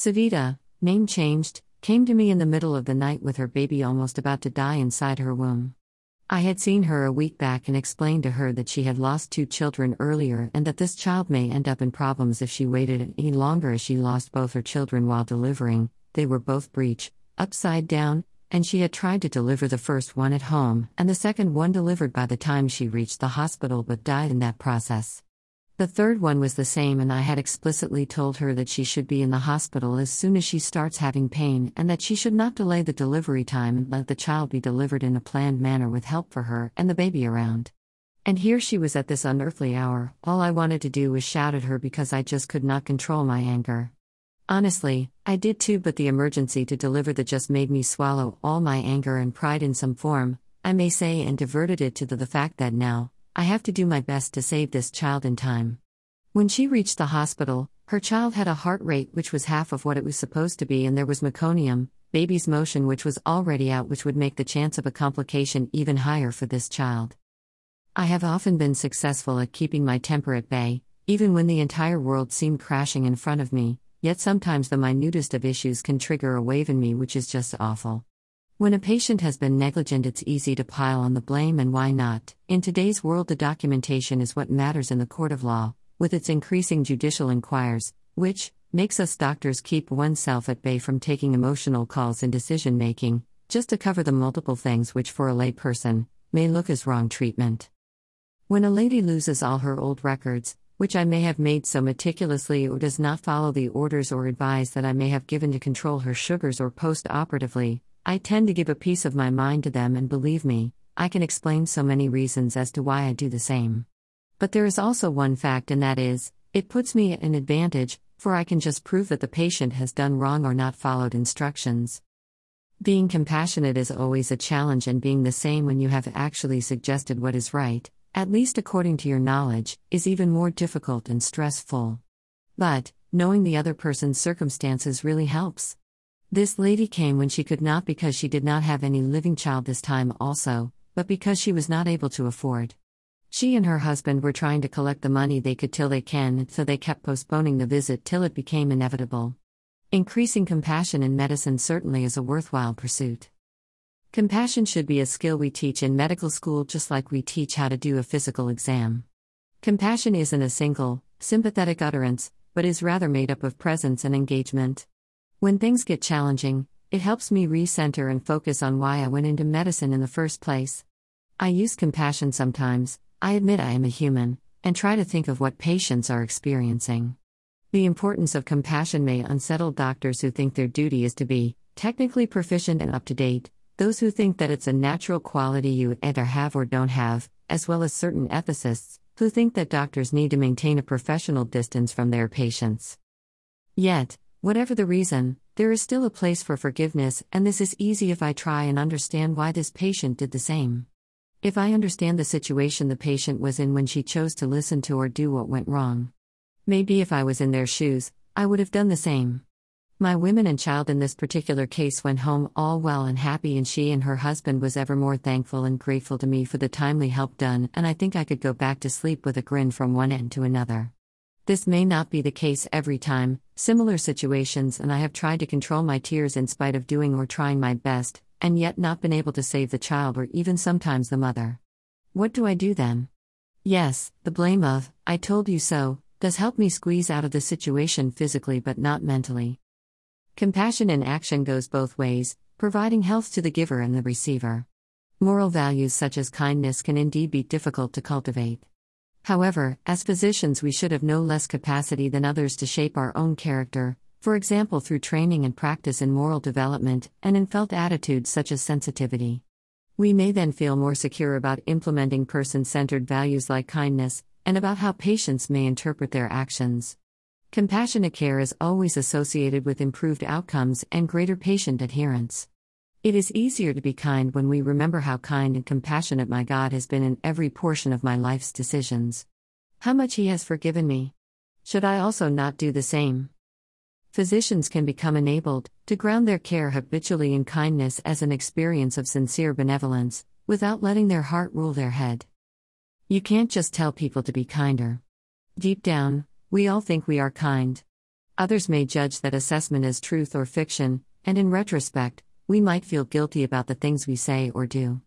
Savita, name changed, came to me in the middle of the night with her baby almost about to die inside her womb. I had seen her a week back and explained to her that she had lost two children earlier and that this child may end up in problems if she waited any longer as she lost both her children while delivering. They were both breech, upside down, and she had tried to deliver the first one at home and the second one delivered by the time she reached the hospital but died in that process. The third one was the same, and I had explicitly told her that she should be in the hospital as soon as she starts having pain and that she should not delay the delivery time and let the child be delivered in a planned manner with help for her and the baby around. And here she was at this unearthly hour, all I wanted to do was shout at her because I just could not control my anger. Honestly, I did too, but the emergency to deliver the just made me swallow all my anger and pride in some form, I may say, and diverted it to the, the fact that now, I have to do my best to save this child in time. When she reached the hospital, her child had a heart rate which was half of what it was supposed to be, and there was meconium, baby's motion, which was already out, which would make the chance of a complication even higher for this child. I have often been successful at keeping my temper at bay, even when the entire world seemed crashing in front of me, yet sometimes the minutest of issues can trigger a wave in me which is just awful. When a patient has been negligent, it's easy to pile on the blame, and why not? In today's world, the documentation is what matters in the court of law, with its increasing judicial inquiries, which makes us doctors keep oneself at bay from taking emotional calls in decision making, just to cover the multiple things which, for a layperson, may look as wrong treatment. When a lady loses all her old records, which I may have made so meticulously or does not follow the orders or advice that I may have given to control her sugars or post operatively, I tend to give a piece of my mind to them, and believe me, I can explain so many reasons as to why I do the same. But there is also one fact, and that is, it puts me at an advantage, for I can just prove that the patient has done wrong or not followed instructions. Being compassionate is always a challenge, and being the same when you have actually suggested what is right, at least according to your knowledge, is even more difficult and stressful. But, knowing the other person's circumstances really helps. This lady came when she could not because she did not have any living child this time, also, but because she was not able to afford. She and her husband were trying to collect the money they could till they can, so they kept postponing the visit till it became inevitable. Increasing compassion in medicine certainly is a worthwhile pursuit. Compassion should be a skill we teach in medical school just like we teach how to do a physical exam. Compassion isn't a single, sympathetic utterance, but is rather made up of presence and engagement. When things get challenging, it helps me recenter and focus on why I went into medicine in the first place. I use compassion sometimes, I admit I am a human, and try to think of what patients are experiencing. The importance of compassion may unsettle doctors who think their duty is to be technically proficient and up to date, those who think that it's a natural quality you either have or don't have, as well as certain ethicists, who think that doctors need to maintain a professional distance from their patients. Yet, whatever the reason, there is still a place for forgiveness, and this is easy if I try and understand why this patient did the same. If I understand the situation the patient was in when she chose to listen to or do what went wrong. Maybe if I was in their shoes, I would have done the same. My women and child in this particular case went home all well and happy, and she and her husband was ever more thankful and grateful to me for the timely help done, and I think I could go back to sleep with a grin from one end to another. This may not be the case every time, similar situations, and I have tried to control my tears in spite of doing or trying my best, and yet not been able to save the child or even sometimes the mother. What do I do then? Yes, the blame of, I told you so, does help me squeeze out of the situation physically but not mentally. Compassion in action goes both ways, providing health to the giver and the receiver. Moral values such as kindness can indeed be difficult to cultivate. However, as physicians, we should have no less capacity than others to shape our own character, for example, through training and practice in moral development and in felt attitudes such as sensitivity. We may then feel more secure about implementing person centered values like kindness, and about how patients may interpret their actions. Compassionate care is always associated with improved outcomes and greater patient adherence. It is easier to be kind when we remember how kind and compassionate my God has been in every portion of my life's decisions. How much He has forgiven me. Should I also not do the same? Physicians can become enabled to ground their care habitually in kindness as an experience of sincere benevolence, without letting their heart rule their head. You can't just tell people to be kinder. Deep down, we all think we are kind. Others may judge that assessment as truth or fiction, and in retrospect, we might feel guilty about the things we say or do.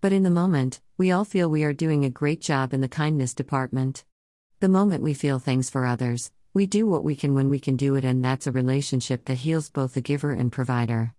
But in the moment, we all feel we are doing a great job in the kindness department. The moment we feel things for others, we do what we can when we can do it, and that's a relationship that heals both the giver and provider.